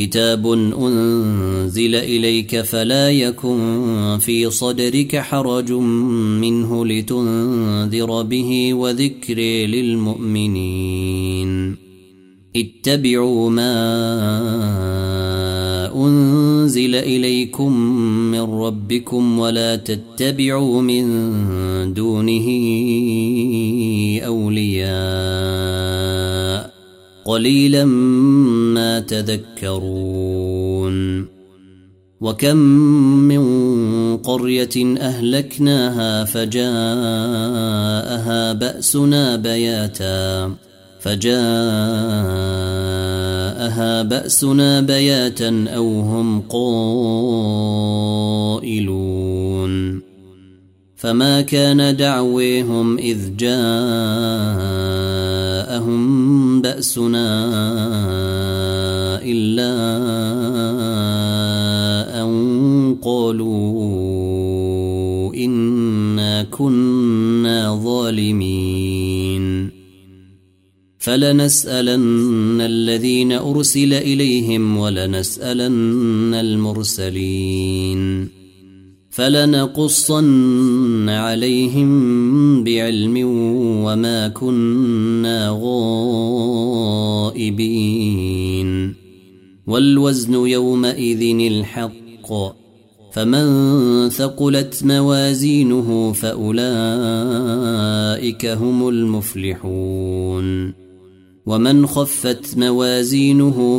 كتاب أنزل إليك فلا يكن في صدرك حرج منه لتنذر به وذكر للمؤمنين. اتبعوا ما أنزل إليكم من ربكم ولا تتبعوا من دونه أولياء. قليلا ما تذكرون. وكم من قرية أهلكناها فجاءها بأسنا بياتا. فجاءها بأسنا بياتا أو هم قائلون. فما كان دعويهم إذ جاءهم بأسنا إلا أن قالوا إنا كنا ظالمين فلنسألن الذين أرسل إليهم ولنسألن المرسلين فلنقصن عليهم بعلم وما كنا غائبين. والوزن يومئذ الحق. فمن ثقلت موازينه فأولئك هم المفلحون. ومن خفت موازينه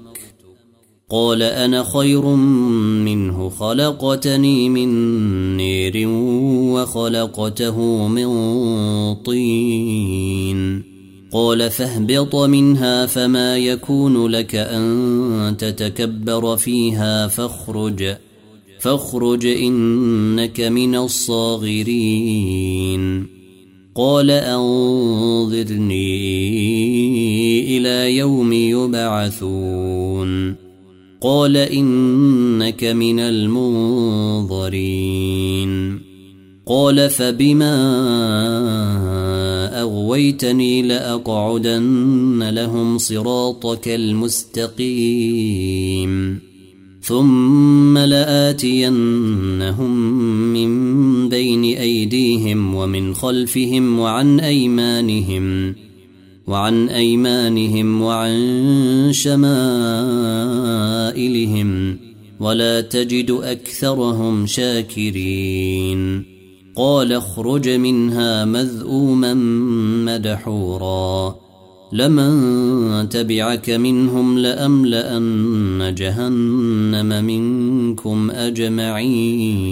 قال أنا خير منه خلقتني من نير وخلقته من طين. قال فاهبط منها فما يكون لك أن تتكبر فيها فاخرج فاخرج إنك من الصاغرين. قال أنظرني إلى يوم يبعثون. قال إنك من المنظرين. قال فبما أغويتني لأقعدن لهم صراطك المستقيم. ثم لآتينهم من بين أيديهم ومن خلفهم وعن أيمانهم. وعن أيمانهم وعن شمائلهم ولا تجد أكثرهم شاكرين. قال اخرج منها مذءوما مدحورا. لمن تبعك منهم لأملأن جهنم منكم أجمعين.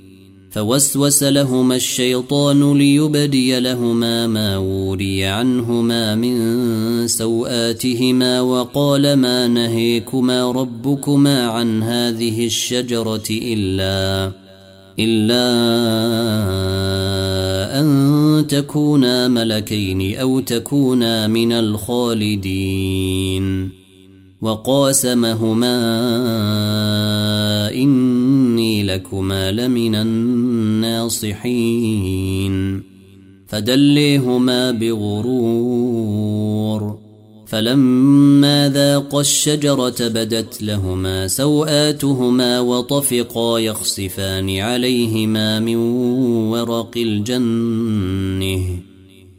فوسوس لهما الشيطان ليبدي لهما ما وري عنهما من سوآتهما وقال ما نهيكما ربكما عن هذه الشجرة إلا إلا أن تكونا ملكين أو تكونا من الخالدين وقاسمهما إني لكما لمن الناصحين. فدليهما بغرور. فلما ذاقا الشجرة بدت لهما سوآتهما وطفقا يخصفان عليهما من ورق الجنة.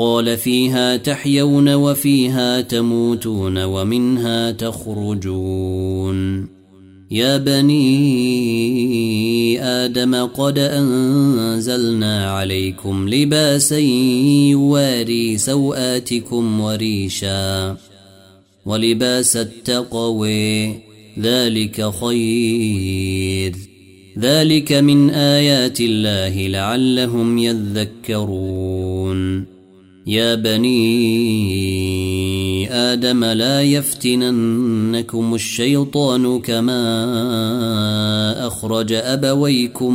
قال فيها تحيون وفيها تموتون ومنها تخرجون. يا بني آدم قد أنزلنا عليكم لباسا يواري سوآتكم وريشا ولباس التقوي ذلك خير. ذلك من آيات الله لعلهم يذكرون. يا بني آدم لا يفتننكم الشيطان كما أخرج أبويكم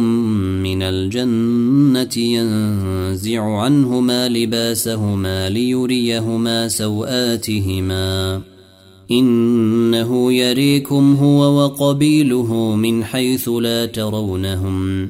من الجنة ينزع عنهما لباسهما ليريهما سوآتهما. إنه يريكم هو وقبيله من حيث لا ترونهم.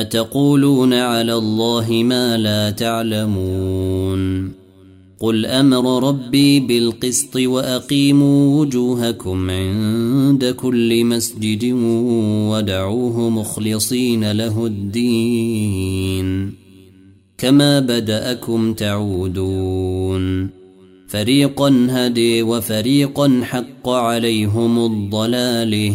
أتقولون على الله ما لا تعلمون قل أمر ربي بالقسط وأقيموا وجوهكم عند كل مسجد ودعوه مخلصين له الدين كما بدأكم تعودون فريقا هدي وفريقا حق عليهم الضلالة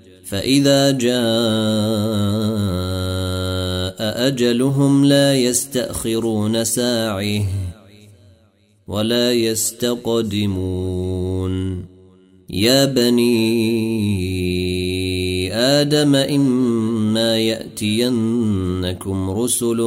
فإذا جاء أجلهم لا يستأخرون ساعة ولا يستقدمون. يا بني آدم إن فإما يأتينكم رسل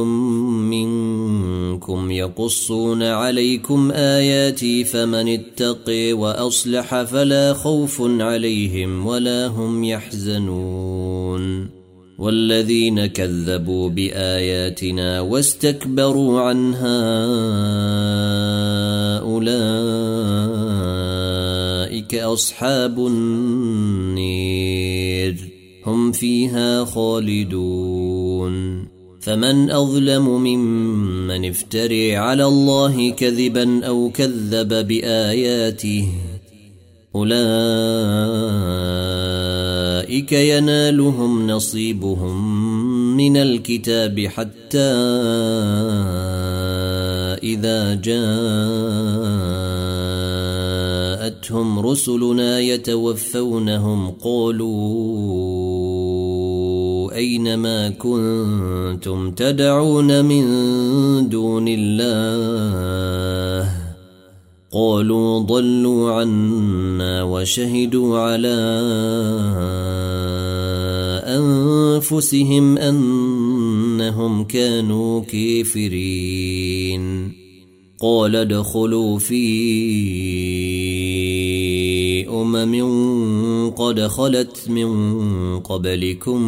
منكم يقصون عليكم آياتي فمن اتقي وأصلح فلا خوف عليهم ولا هم يحزنون والذين كذبوا بآياتنا واستكبروا عنها أولئك أصحاب النير هم فيها خالدون. فمن أظلم ممن افتري على الله كذبا أو كذب بآياته أولئك ينالهم نصيبهم من الكتاب حتى إذا جاءتهم رسلنا يتوفونهم قالوا أين ما كنتم تدعون من دون الله؟ قالوا ضلوا عنا وشهدوا على أنفسهم أنهم كانوا كافرين. قال ادخلوا في أمم قد خلت من قبلكم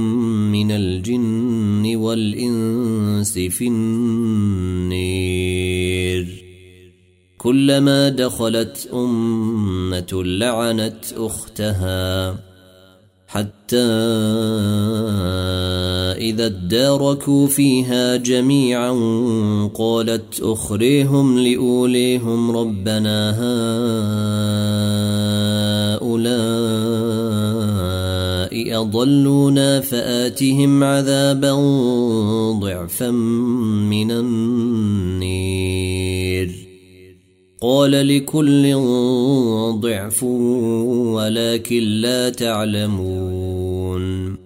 من الجن والإنس في النير. كلما دخلت أمة لعنت أختها. حتى إذا اداركوا فيها جميعا قالت أخريهم لأوليهم ربنا هؤلاء أضلونا فآتهم عذابا ضعفا من النير. قال لكل ضعف ولكن لا تعلمون.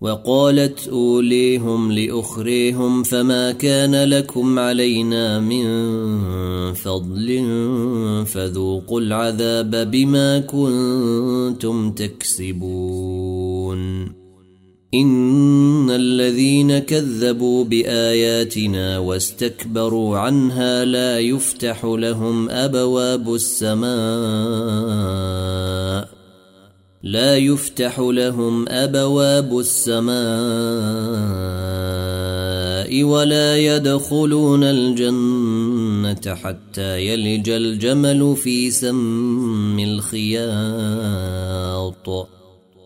وقالت أوليهم لأخريهم فما كان لكم علينا من فضل فذوقوا العذاب بما كنتم تكسبون. إن الذين كذبوا بآياتنا واستكبروا عنها لا يفتح لهم أبواب السماء. لا يفتح لهم أبواب السماء ولا يدخلون الجنة حتى يلج الجمل في سم الخياط.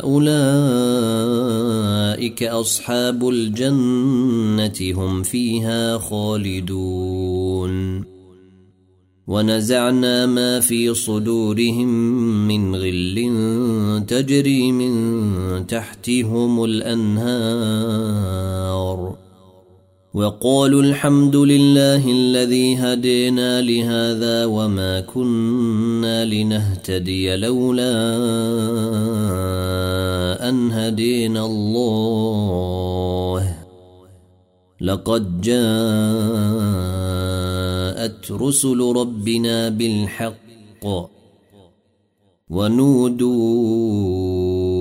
أولئك أصحاب الجنة هم فيها خالدون. ونزعنا ما في صدورهم من غل تجري من تحتهم الأنهار. وقالوا الحمد لله الذي هدينا لهذا وما كنا لنهتدي لولا أن هدينا الله. لقد جاءت رسل ربنا بالحق ونودوا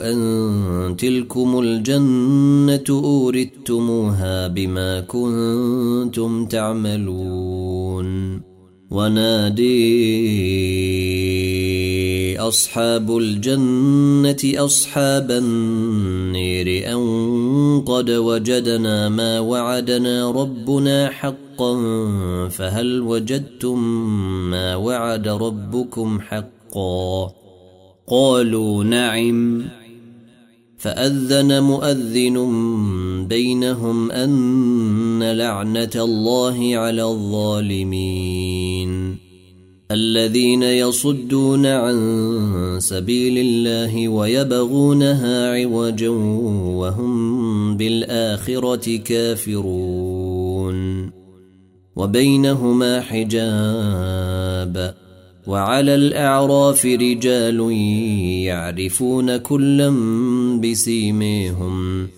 أن تلكم الجنة أوردتموها بما كنتم تعملون. ونادي أصحاب الجنة أصحاب النير أن قد وجدنا ما وعدنا ربنا حقا فهل وجدتم ما وعد ربكم حقا؟ قالوا نعم. فأذن مؤذن بينهم أن لعنة الله على الظالمين. الذين يصدون عن سبيل الله ويبغونها عوجا وهم بالآخرة كافرون. وبينهما حجاب. وعلى الأعراف رجال يعرفون كلا بسيميهم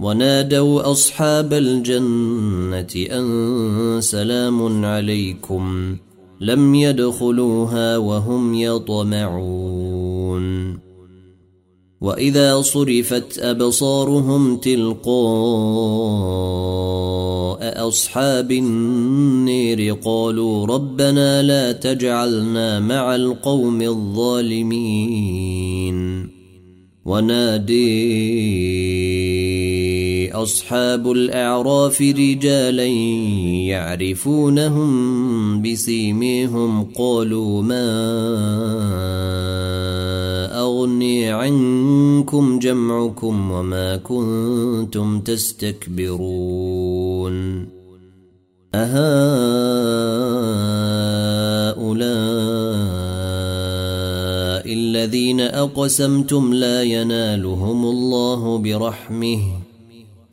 ونادوا أصحاب الجنة أن سلام عليكم لم يدخلوها وهم يطمعون واذا صرفت ابصارهم تلقاء اصحاب النير قالوا ربنا لا تجعلنا مع القوم الظالمين ونادي أصحاب الأعراف رجالا يعرفونهم بسيميهم قالوا ما أغني عنكم جمعكم وما كنتم تستكبرون أهؤلاء الذين أقسمتم لا ينالهم الله برحمه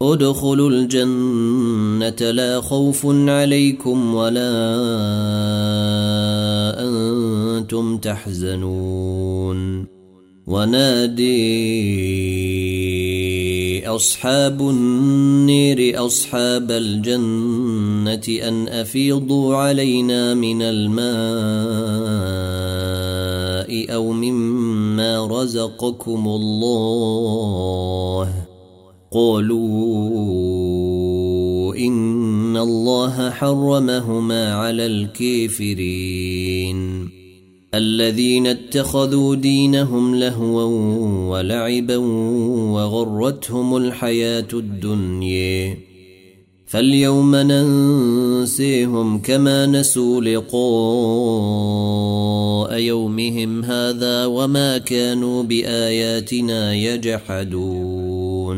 ادخلوا الجنة لا خوف عليكم ولا أنتم تحزنون. ونادي أصحاب النير أصحاب الجنة أن أفيضوا علينا من الماء أو مما رزقكم الله. قالوا إن الله حرمهما على الكافرين. الذين اتخذوا دينهم لهوا ولعبا وغرتهم الحياة الدنيا. فاليوم ننسيهم كما نسوا لقاء يومهم هذا وما كانوا بآياتنا يجحدون.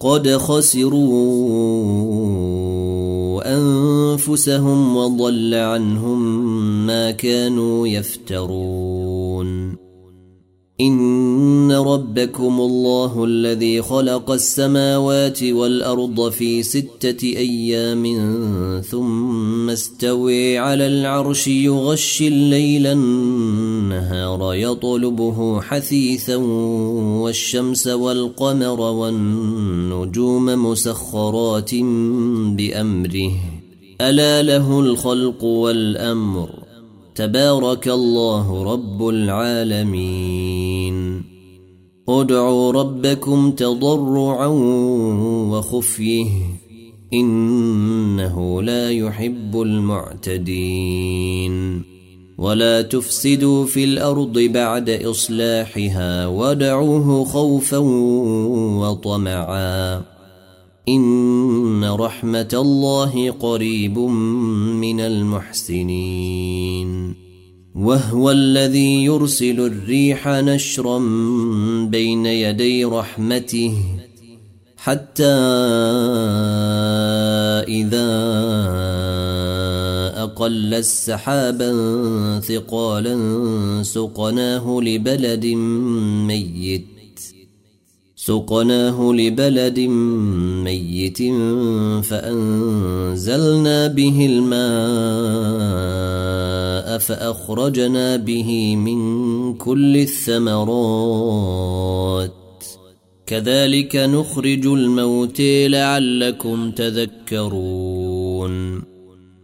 قد خسروا أنفسهم وضل عنهم ما كانوا يفترون. إن ربكم الله الذي خلق السماوات والأرض في ستة أيام ثم استوي على العرش يغشي الليل النهار يطلبه حثيثا والشمس والقمر والنجوم مسخرات بأمره. ألا له الخلق والأمر. تبارك الله رب العالمين. ادعوا ربكم تضرعا وخفيه إنه لا يحب المعتدين. ولا تفسدوا في الأرض بعد إصلاحها ودعوه خوفا وطمعا إن رحمة الله قريب من المحسنين. وهو الذي يرسل الريح نشرا بين يدي رحمته حتى إذا أقل السحابا ثقالا سقناه لبلد ميت. سقناه لبلد ميت فأنزلنا به الماء فأخرجنا به من كل الثمرات. كذلك نخرج الموت لعلكم تذكرون.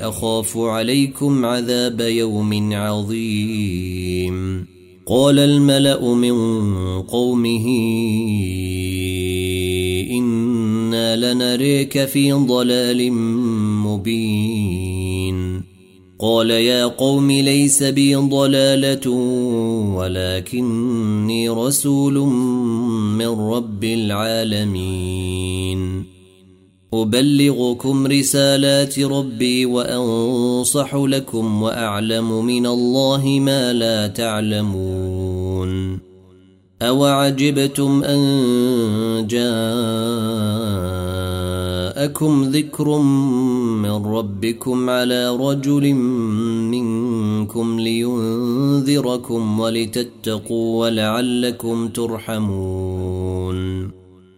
أخاف عليكم عذاب يوم عظيم. قال الملأ من قومه إنا لنريك في ضلال مبين. قال يا قوم ليس بي ضلالة ولكني رسول من رب العالمين. أبلغكم رسالات ربي وأنصح لكم وأعلم من الله ما لا تعلمون. أوعجبتم أن جاءكم ذكر من ربكم على رجل منكم لينذركم ولتتقوا ولعلكم ترحمون.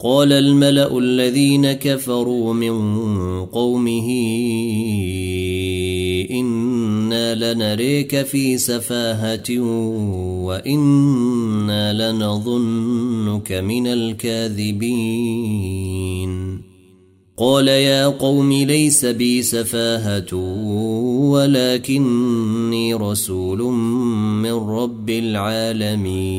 قال الملأ الذين كفروا من قومه إنا لنريك في سفاهة وإنا لنظنك من الكاذبين. قال يا قوم ليس بي سفاهة ولكني رسول من رب العالمين.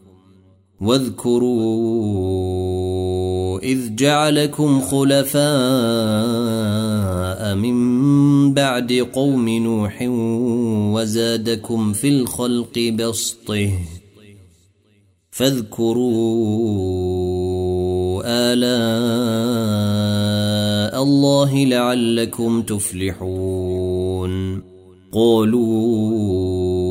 واذكروا إذ جعلكم خلفاء من بعد قوم نوح وزادكم في الخلق بسطه فاذكروا آلاء الله لعلكم تفلحون قالوا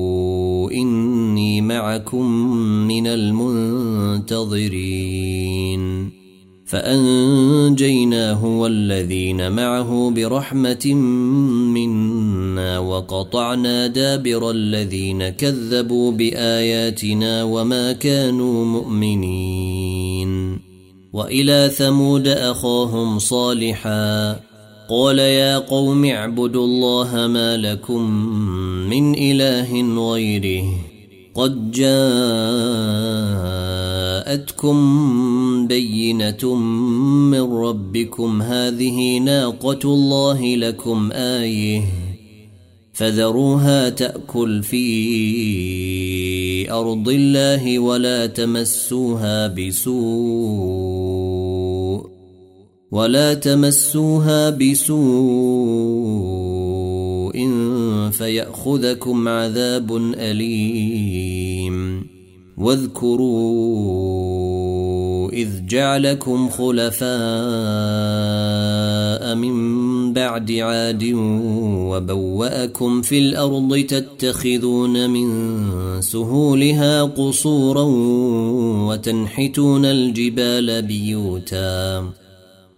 إني معكم من المنتظرين. فأنجيناه والذين معه برحمة منا وقطعنا دابر الذين كذبوا بآياتنا وما كانوا مؤمنين. وإلى ثمود أخاهم صالحا قال يا قوم اعبدوا الله ما لكم من إله غيره. قد جاءتكم بينة من ربكم هذه ناقة الله لكم آية. فذروها تأكل في أرض الله ولا تمسوها بسوء. ولا تمسوها بسوء فيأخذكم عذاب أليم. واذكروا إذ جعلكم خلفاء من بعد عاد وبوأكم في الأرض تتخذون من سهولها قصورا وتنحتون الجبال بيوتا.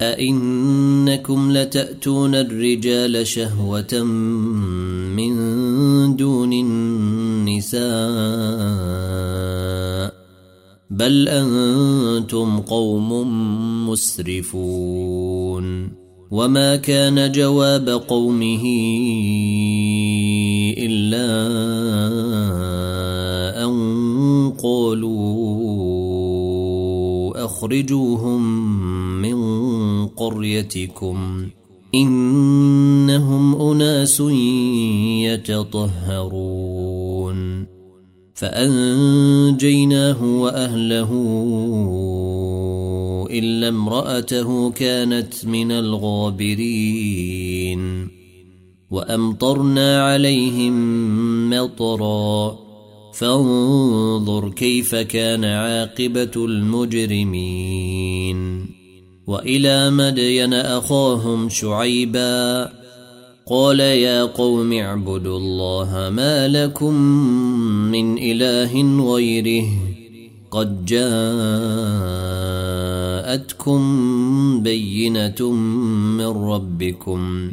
أئنكم لتأتون الرجال شهوة من دون النساء بل أنتم قوم مسرفون وما كان جواب قومه إلا أن قالوا أخرجوهم قريتكم إنهم أناس يتطهرون فأنجيناه وأهله إلا امرأته كانت من الغابرين وأمطرنا عليهم مطرا فانظر كيف كان عاقبة المجرمين وإلى مدين أخاهم شعيبا قال يا قوم اعبدوا الله ما لكم من إله غيره قد جاءتكم بينة من ربكم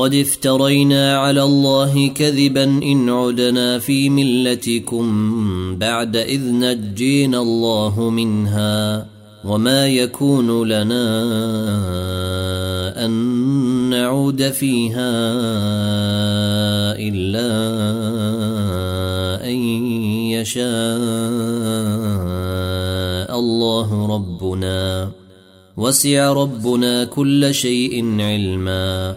قد افترينا على الله كذبا ان عدنا في ملتكم بعد اذ نجينا الله منها وما يكون لنا ان نعود فيها الا ان يشاء الله ربنا وسع ربنا كل شيء علما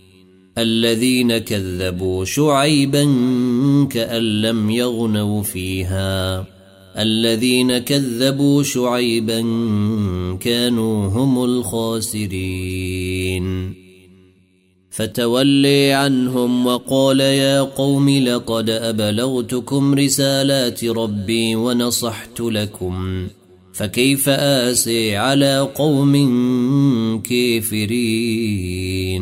الذين كذبوا شعيبا كأن لم يغنوا فيها. الذين كذبوا شعيبا كانوا هم الخاسرين. فتولي عنهم وقال يا قوم لقد أبلغتكم رسالات ربي ونصحت لكم. فكيف آسي على قوم كافرين؟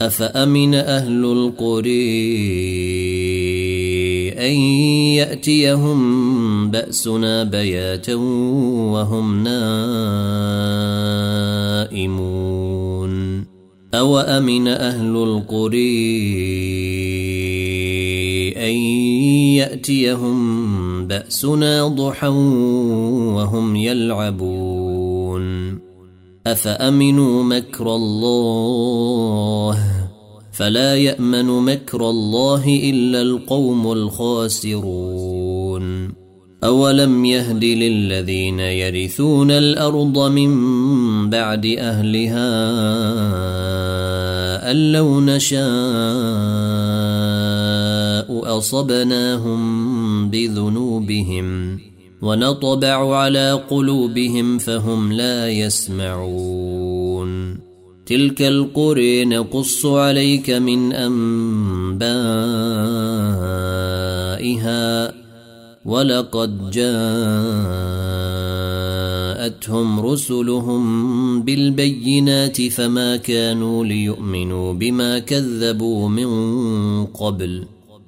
أفأمن أهل القري أن يأتيهم بأسنا بياتا وهم نائمون؟ أو أمن أهل القري أن يأتيهم بأسنا ضحى وهم يلعبون؟ أفأمنوا مكر الله؟ فلا يأمن مكر الله إلا القوم الخاسرون. أولم يهد للذين يرثون الأرض من بعد أهلها أن لو نشاء أصبناهم بذنوبهم ونطبع على قلوبهم فهم لا يسمعون. تلك القرى نقص عليك من أنبائها. ولقد جاءتهم رسلهم بالبينات فما كانوا ليؤمنوا بما كذبوا من قبل.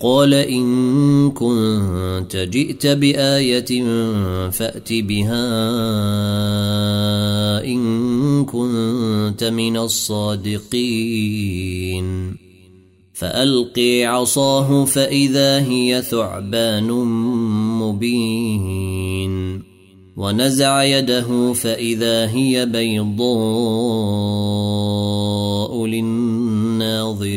قال إن كنت جئت بآية فأت بها إن كنت من الصادقين فألقي عصاه فإذا هي ثعبان مبين ونزع يده فإذا هي بيضاء للناظرين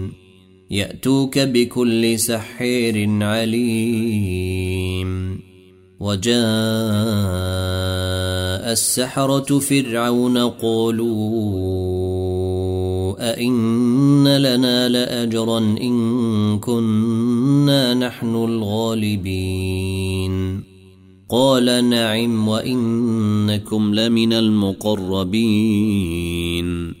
يأتوك بكل سحير عليم. وجاء السحرة فرعون قالوا أئن لنا لأجرا إن كنا نحن الغالبين. قال نعم وإنكم لمن المقربين.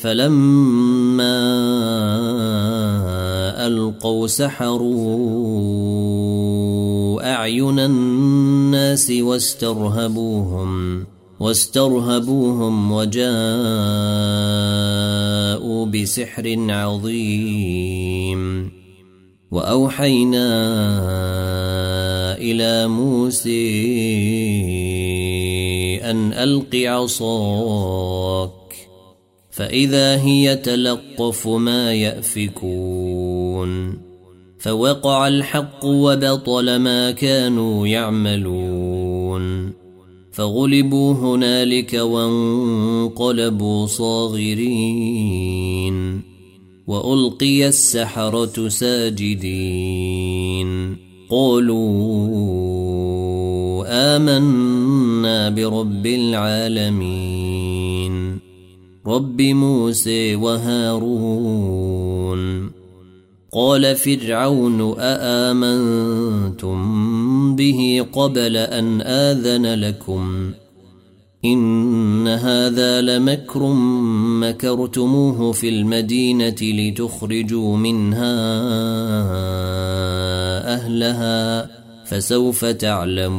فلما ألقوا سحروا أعين الناس واسترهبوهم واسترهبوهم وجاءوا بسحر عظيم. وأوحينا إلى موسى أن ألق عصاك فإذا هي تلقف ما يأفكون فوقع الحق وبطل ما كانوا يعملون فغلبوا هنالك وانقلبوا صاغرين وألقي السحرة ساجدين قالوا آمنا برب العالمين رب موسى وهارون. قال فرعون أآمنتم به قبل أن آذن لكم؟ إن هذا لمكر مكرتموه في المدينة لتخرجوا منها أهلها فسوف تعلمون.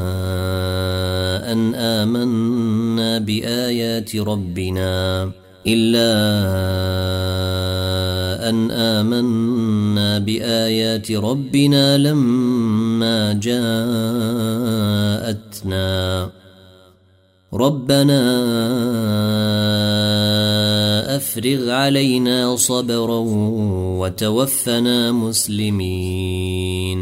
ان آمنا بآيات ربنا إلا أن آمنا بآيات ربنا لما جاءتنا. ربنا أفرغ علينا صبرا وتوفنا مسلمين.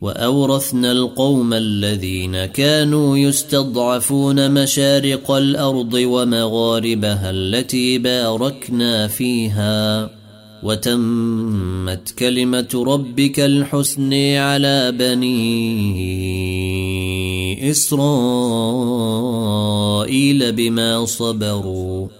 وأورثنا القوم الذين كانوا يستضعفون مشارق الأرض ومغاربها التي باركنا فيها. وتمت كلمة ربك الحسن على بني إسرائيل بما صبروا.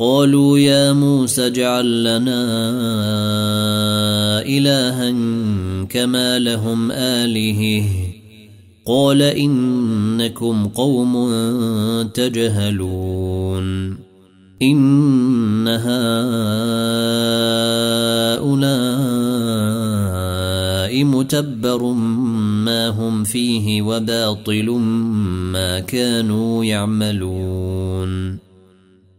قالوا يا موسى اجعل لنا الها كما لهم الهه قال إنكم قوم تجهلون. إن هؤلاء متبر ما هم فيه وباطل ما كانوا يعملون.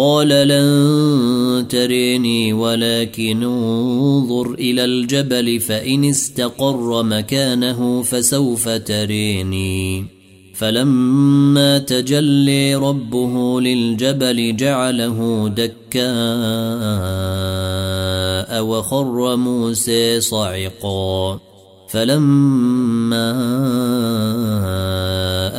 قال لن تريني ولكن انظر إلى الجبل فإن استقر مكانه فسوف تريني. فلما تجلي ربه للجبل جعله دكاء وخر موسى صعقا. فلما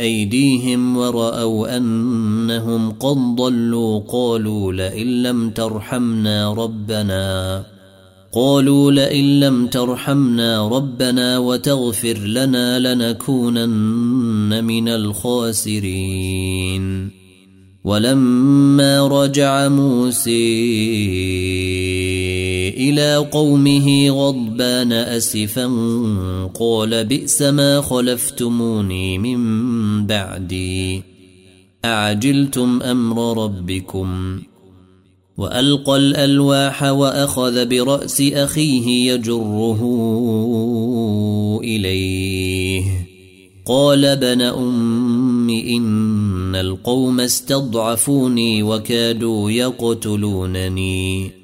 ايديهم ورأوا أنهم قد ضلوا قالوا لئن لم ترحمنا ربنا قالوا لئن لم ترحمنا ربنا وتغفر لنا لنكونن من الخاسرين. ولما رجع موسى إلى قومه غضبان أسفا قال بئس ما خلفتموني من بعدي. أعجلتم أمر ربكم؟ وألقى الألواح وأخذ برأس أخيه يجره إليه. قال ابن أم إن القوم استضعفوني وكادوا يقتلونني.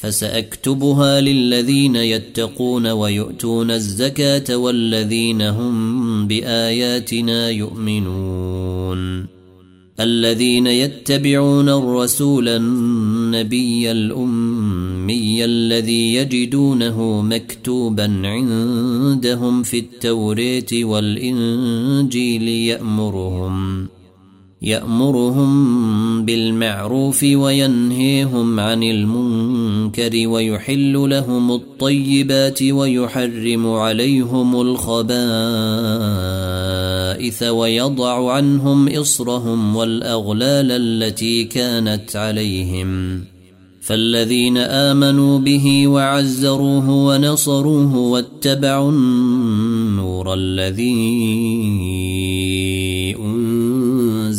فسأكتبها للذين يتقون ويؤتون الزكاة والذين هم بآياتنا يؤمنون. الذين يتبعون الرسول النبي الأمي الذي يجدونه مكتوبا عندهم في التوراه والإنجيل يأمرهم. يأمرهم بالمعروف وينهيهم عن المنكر ويحل لهم الطيبات ويحرم عليهم الخبائث ويضع عنهم إصرهم والأغلال التي كانت عليهم. فالذين آمنوا به وعزروه ونصروه واتبعوا النور الذي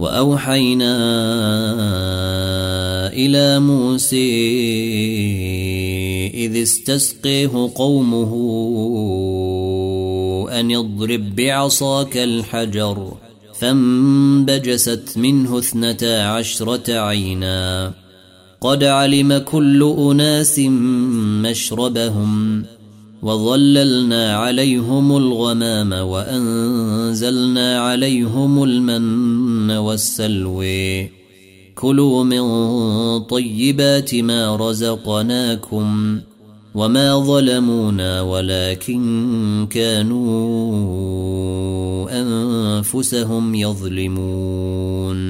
وأوحينا إلى موسى إذ استسقيه قومه أن اضرب بعصاك الحجر فانبجست منه اثنتا عشرة عينا. قد علم كل أناس مشربهم. وظللنا عليهم الغمام وأنزلنا عليهم المن والسلوي كلوا من طيبات ما رزقناكم وما ظلمونا ولكن كانوا أنفسهم يظلمون.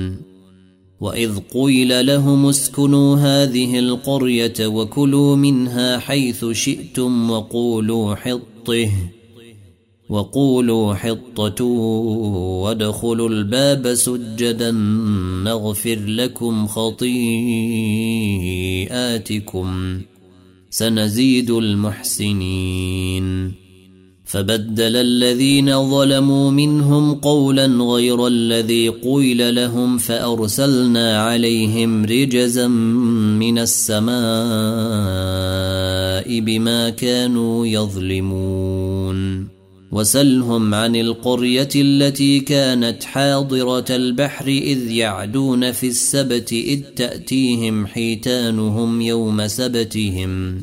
واذ قيل لهم اسكنوا هذه القريه وكلوا منها حيث شئتم وقولوا حطه وقولوا حطة وادخلوا الباب سجدا نغفر لكم خطيئاتكم سنزيد المحسنين فبدل الذين ظلموا منهم قولا غير الذي قيل لهم فأرسلنا عليهم رجزا من السماء بما كانوا يظلمون وسلهم عن القرية التي كانت حاضرة البحر إذ يعدون في السبت إذ تأتيهم حيتانهم يوم سبتهم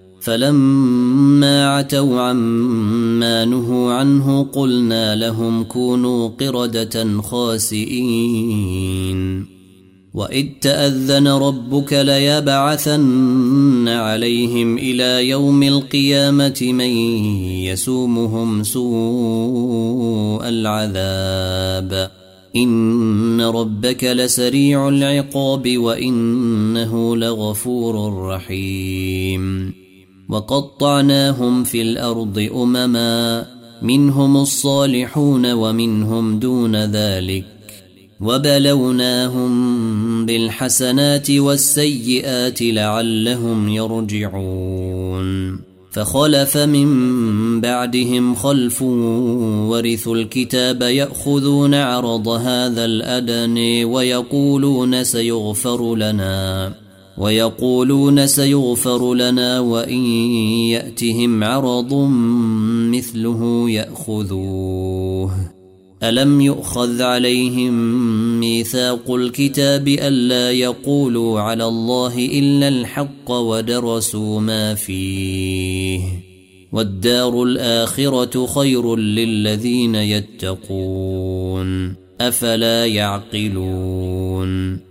فلما عتوا عما نهوا عنه قلنا لهم كونوا قردة خاسئين. وإذ تأذن ربك ليبعثن عليهم إلى يوم القيامة من يسومهم سوء العذاب. إن ربك لسريع العقاب وإنه لغفور رحيم. وقطعناهم في الأرض أمما منهم الصالحون ومنهم دون ذلك. وبلوناهم بالحسنات والسيئات لعلهم يرجعون. فخلف من بعدهم خلف ورثوا الكتاب يأخذون عرض هذا الادن ويقولون سيغفر لنا. ويقولون سيغفر لنا وإن يأتهم عرض مثله يأخذوه. ألم يؤخذ عليهم ميثاق الكتاب ألا يقولوا على الله إلا الحق ودرسوا ما فيه؟ والدار الآخرة خير للذين يتقون. أفلا يعقلون؟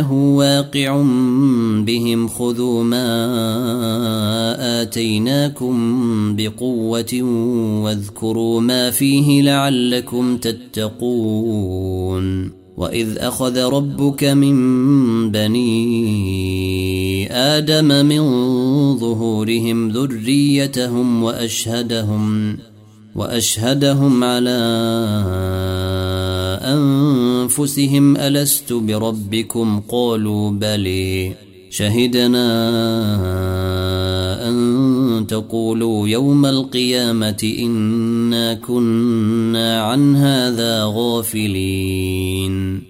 إنه واقع بهم خذوا ما آتيناكم بقوة واذكروا ما فيه لعلكم تتقون. وإذ أخذ ربك من بني آدم من ظهورهم ذريتهم وأشهدهم. وأشهدهم على أنفسهم ألست بربكم؟ قالوا بلي شهدنا أن تقولوا يوم القيامة إنا كنا عن هذا غافلين.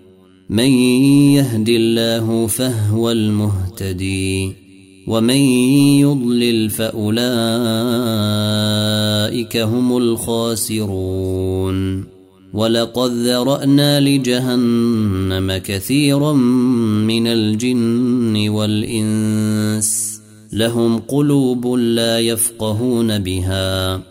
من يهد الله فهو المهتدي ومن يضلل فأولئك هم الخاسرون ولقد ذرأنا لجهنم كثيرا من الجن والإنس لهم قلوب لا يفقهون بها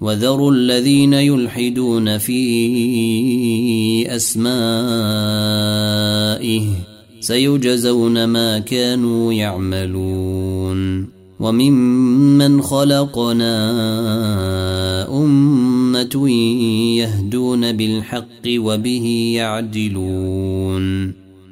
وذروا الذين يلحدون في أسمائه سيجزون ما كانوا يعملون وممن خلقنا أمة يهدون بالحق وبه يعدلون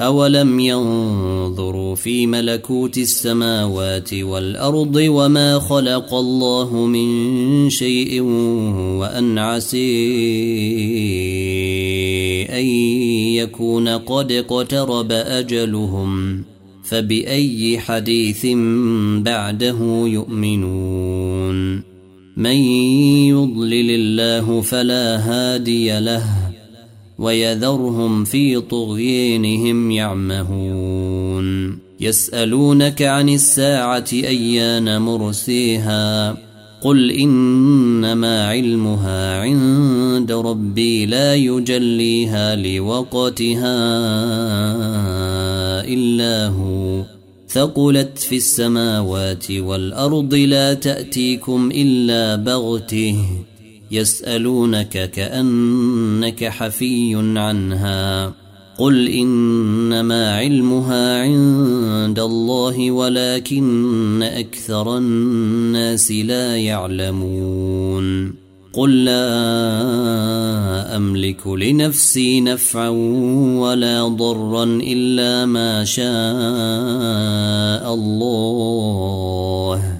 أولم ينظروا في ملكوت السماوات والأرض وما خلق الله من شيء وأن عسي أن يكون قد اقترب أجلهم فبأي حديث بعده يؤمنون؟ من يضلل الله فلا هادي له ويذرهم في طغيانهم يعمهون. يسألونك عن الساعة أيان مرسيها؟ قل إنما علمها عند ربي لا يجليها لوقتها إلا هو. ثقلت في السماوات والأرض لا تأتيكم إلا بغته. يسألونك كأنك حفي عنها. قل إنما علمها عند الله ولكن أكثر الناس لا يعلمون. قل لا أملك لنفسي نفعا ولا ضرا إلا ما شاء الله.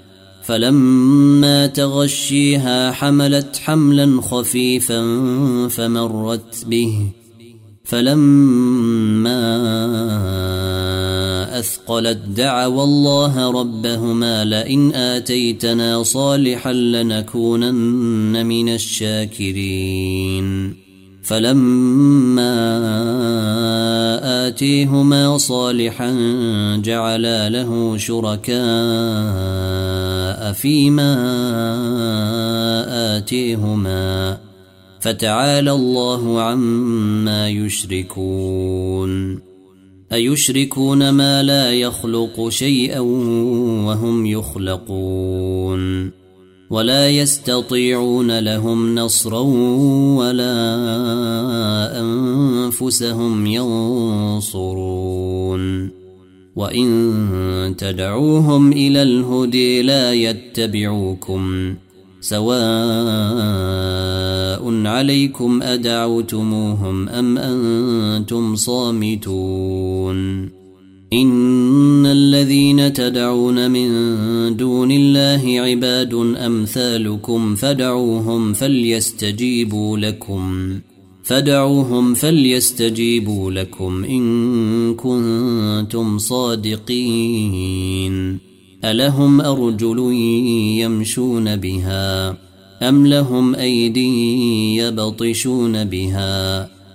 فلما تغشيها حملت حملا خفيفا فمرت به. فلما أثقلت دعوا الله ربهما لئن آتيتنا صالحا لنكونن من الشاكرين. فلما آتيهما صالحا جعلا له شركاء فيما آتيهما فتعالى الله عما يشركون. أيشركون ما لا يخلق شيئا وهم يخلقون. ولا يستطيعون لهم نصرا ولا أنفسهم ينصرون. وإن تدعوهم إلى الهدي لا يتبعوكم سواء عليكم أدعوتموهم أم أنتم صامتون. إن الذين تدعون من دون الله عباد أمثالكم فدعوهم فليستجيبوا لكم فدعوهم فليستجيبوا لكم إن كنتم صادقين ألهم أرجل يمشون بها أم لهم أيدي يبطشون بها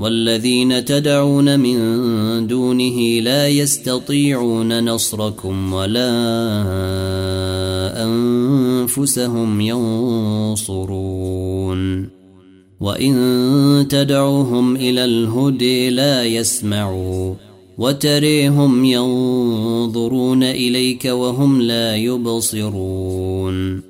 والذين تدعون من دونه لا يستطيعون نصركم ولا أنفسهم ينصرون. وإن تدعوهم إلى الهدي لا يسمعوا وتريهم ينظرون إليك وهم لا يبصرون.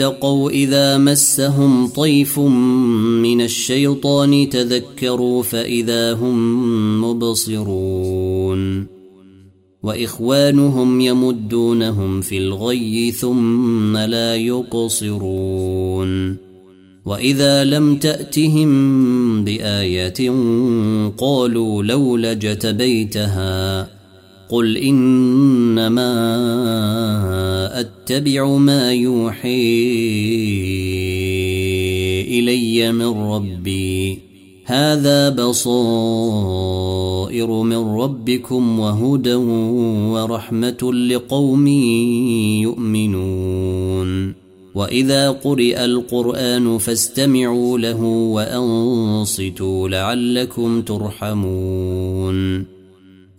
اتقوا إذا مسهم طيف من الشيطان تذكروا فإذا هم مبصرون وإخوانهم يمدونهم في الغي ثم لا يقصرون وإذا لم تأتهم بآية قالوا لولا جتبيتها قل انما اتبع ما يوحي الي من ربي. هذا بصائر من ربكم وهدى ورحمه لقوم يؤمنون. واذا قرئ القران فاستمعوا له وانصتوا لعلكم ترحمون.